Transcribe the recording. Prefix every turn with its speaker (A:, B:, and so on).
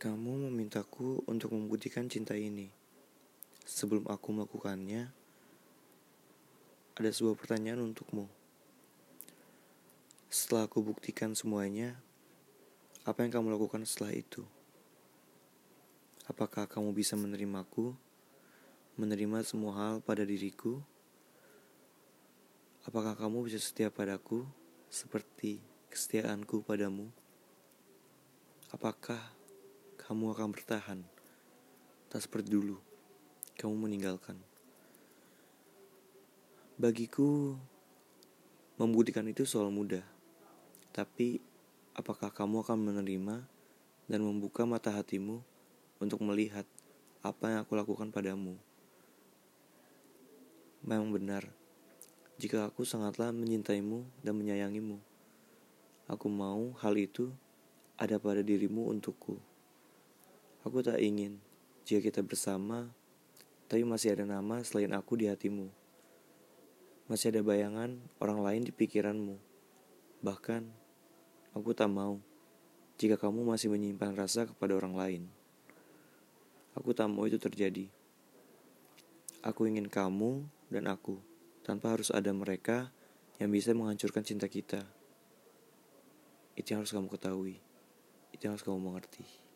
A: Kamu memintaku untuk membuktikan cinta ini. Sebelum aku melakukannya, ada sebuah pertanyaan untukmu. Setelah aku buktikan semuanya, apa yang kamu lakukan setelah itu? Apakah kamu bisa menerimaku, menerima semua hal pada diriku? Apakah kamu bisa setia padaku seperti kesetiaanku padamu? Apakah kamu akan bertahan. Tak seperti dulu, kamu meninggalkan. Bagiku, membuktikan itu soal mudah. Tapi, apakah kamu akan menerima dan membuka mata hatimu untuk melihat apa yang aku lakukan padamu? Memang benar, jika aku sangatlah mencintaimu dan menyayangimu. Aku mau hal itu ada pada dirimu untukku. Aku tak ingin jika kita bersama, tapi masih ada nama selain aku di hatimu. Masih ada bayangan orang lain di pikiranmu. Bahkan, aku tak mau jika kamu masih menyimpan rasa kepada orang lain. Aku tak mau itu terjadi. Aku ingin kamu dan aku, tanpa harus ada mereka yang bisa menghancurkan cinta kita. Itu yang harus kamu ketahui. Itu yang harus kamu mengerti.